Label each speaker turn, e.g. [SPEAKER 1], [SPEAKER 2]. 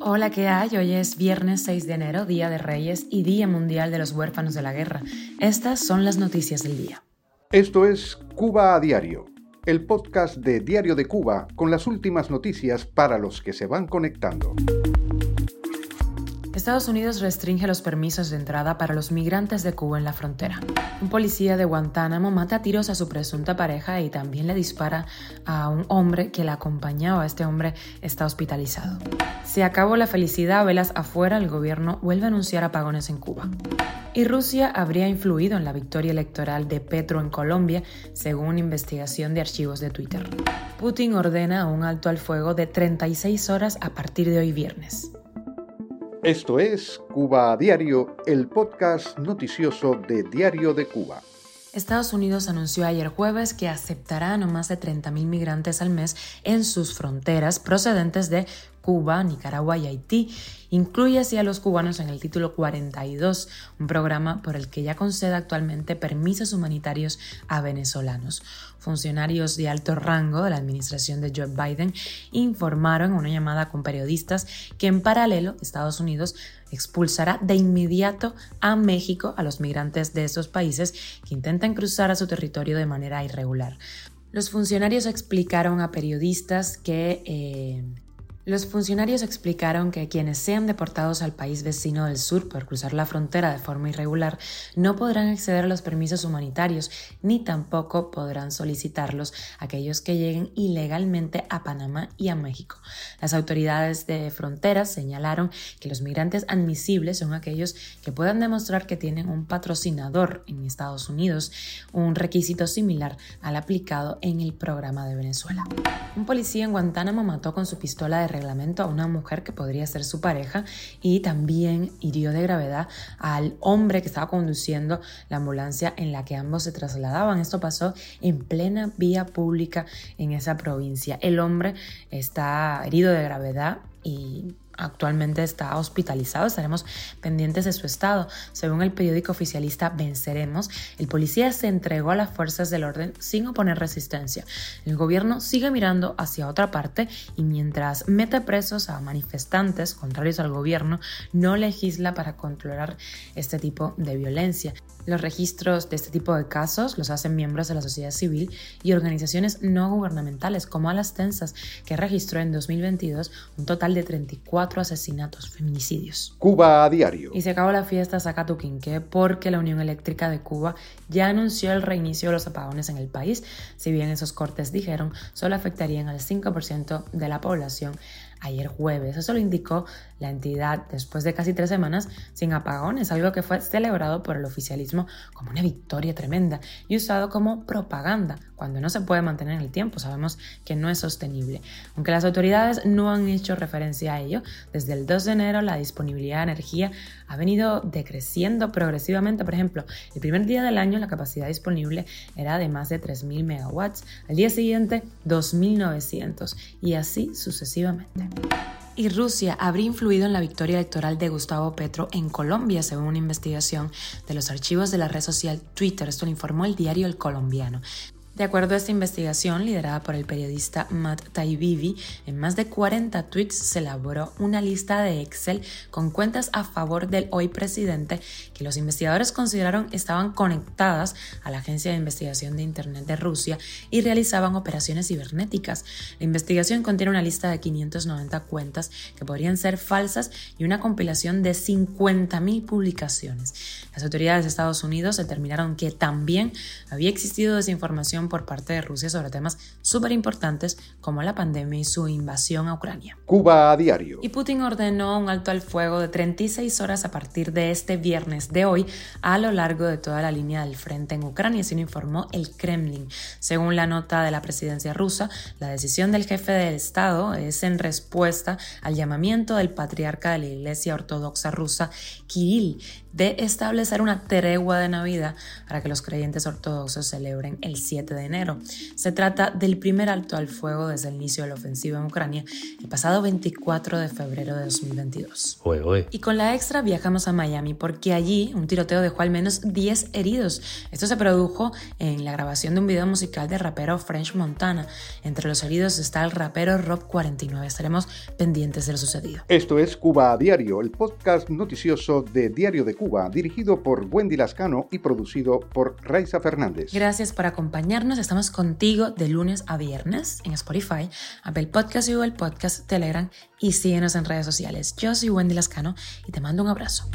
[SPEAKER 1] Hola, ¿qué hay? Hoy es viernes 6 de enero, Día de Reyes y Día Mundial de los Huérfanos de la Guerra. Estas son las noticias del día.
[SPEAKER 2] Esto es Cuba a Diario, el podcast de Diario de Cuba con las últimas noticias para los que se van conectando.
[SPEAKER 1] Estados Unidos restringe los permisos de entrada para los migrantes de Cuba en la frontera. Un policía de Guantánamo mata a tiros a su presunta pareja y también le dispara a un hombre que la acompañaba. Este hombre está hospitalizado. Se acabó la felicidad, velas afuera, el gobierno vuelve a anunciar apagones en Cuba. Y Rusia habría influido en la victoria electoral de Petro en Colombia, según investigación de archivos de Twitter. Putin ordena un alto al fuego de 36 horas a partir de hoy viernes.
[SPEAKER 2] Esto es Cuba a Diario, el podcast noticioso de Diario de Cuba.
[SPEAKER 1] Estados Unidos anunció ayer jueves que aceptará no más de 30.000 migrantes al mes en sus fronteras procedentes de Cuba, Nicaragua y Haití. Incluye así a los cubanos en el título 42, un programa por el que ya concede actualmente permisos humanitarios a venezolanos. Funcionarios de alto rango de la administración de Joe Biden informaron en una llamada con periodistas que en paralelo Estados Unidos expulsará de inmediato a México a los migrantes de esos países que intenten cruzar a su territorio de manera irregular. Los funcionarios explicaron a periodistas que eh, los funcionarios explicaron que quienes sean deportados al país vecino del sur por cruzar la frontera de forma irregular no podrán acceder a los permisos humanitarios ni tampoco podrán solicitarlos aquellos que lleguen ilegalmente a Panamá y a México. Las autoridades de fronteras señalaron que los migrantes admisibles son aquellos que puedan demostrar que tienen un patrocinador en Estados Unidos, un requisito similar al aplicado en el programa de Venezuela. Un policía en Guantánamo mató con su pistola de reglamento a una mujer que podría ser su pareja y también hirió de gravedad al hombre que estaba conduciendo la ambulancia en la que ambos se trasladaban. Esto pasó en plena vía pública en esa provincia. El hombre está herido de gravedad y Actualmente está hospitalizado, estaremos pendientes de su estado. Según el periódico oficialista Venceremos, el policía se entregó a las fuerzas del orden sin oponer resistencia. El gobierno sigue mirando hacia otra parte y mientras mete presos a manifestantes contrarios al gobierno, no legisla para controlar este tipo de violencia. Los registros de este tipo de casos los hacen miembros de la sociedad civil y organizaciones no gubernamentales como Alas Tensas, que registró en 2022 un total de 34 asesinatos, feminicidios.
[SPEAKER 2] Cuba a diario.
[SPEAKER 1] Y se acabó la fiesta Zacatuquinque porque la Unión Eléctrica de Cuba ya anunció el reinicio de los apagones en el país. Si bien esos cortes dijeron, solo afectarían al 5% de la población ayer jueves. Eso lo indicó la entidad después de casi tres semanas sin apagones, algo que fue celebrado por el oficialismo como una victoria tremenda y usado como propaganda cuando no se puede mantener en el tiempo. Sabemos que no es sostenible. Aunque las autoridades no han hecho referencia a ello, desde el 2 de enero la disponibilidad de energía ha venido decreciendo progresivamente. Por ejemplo, el primer día del año la capacidad disponible era de más de 3.000 megawatts, al día siguiente 2.900 y así sucesivamente y Rusia habría influido en la victoria electoral de Gustavo Petro en Colombia, según una investigación de los archivos de la red social Twitter. Esto lo informó el diario El Colombiano. De acuerdo a esta investigación, liderada por el periodista Matt Taibbi, en más de 40 tweets se elaboró una lista de Excel con cuentas a favor del hoy presidente que los investigadores consideraron estaban conectadas a la Agencia de Investigación de Internet de Rusia y realizaban operaciones cibernéticas. La investigación contiene una lista de 590 cuentas que podrían ser falsas y una compilación de 50.000 publicaciones. Las autoridades de Estados Unidos determinaron que también había existido desinformación por parte de Rusia sobre temas súper importantes como la pandemia y su invasión a Ucrania.
[SPEAKER 2] Cuba a diario.
[SPEAKER 1] Y Putin ordenó un alto al fuego de 36 horas a partir de este viernes de hoy a lo largo de toda la línea del frente en Ucrania, así lo informó el Kremlin. Según la nota de la presidencia rusa, la decisión del jefe del Estado es en respuesta al llamamiento del patriarca de la Iglesia Ortodoxa rusa, Kirill, de establecer una tregua de Navidad para que los creyentes ortodoxos celebren el 7 de de enero. Se trata del primer alto al fuego desde el inicio de la ofensiva en Ucrania el pasado 24 de febrero de 2022. Y con la extra viajamos a Miami porque allí un tiroteo dejó al menos 10 heridos. Esto se produjo en la grabación de un video musical del rapero French Montana. Entre los heridos está el rapero Rob 49. Estaremos pendientes de lo sucedido.
[SPEAKER 2] Esto es Cuba a Diario, el podcast noticioso de Diario de Cuba, dirigido por Wendy Lascano y producido por Raiza Fernández.
[SPEAKER 1] Gracias por acompañarnos. Estamos contigo de lunes a viernes en Spotify, Apple Podcast y Google Podcast, Telegram y síguenos en redes sociales. Yo soy Wendy Lascano y te mando un abrazo.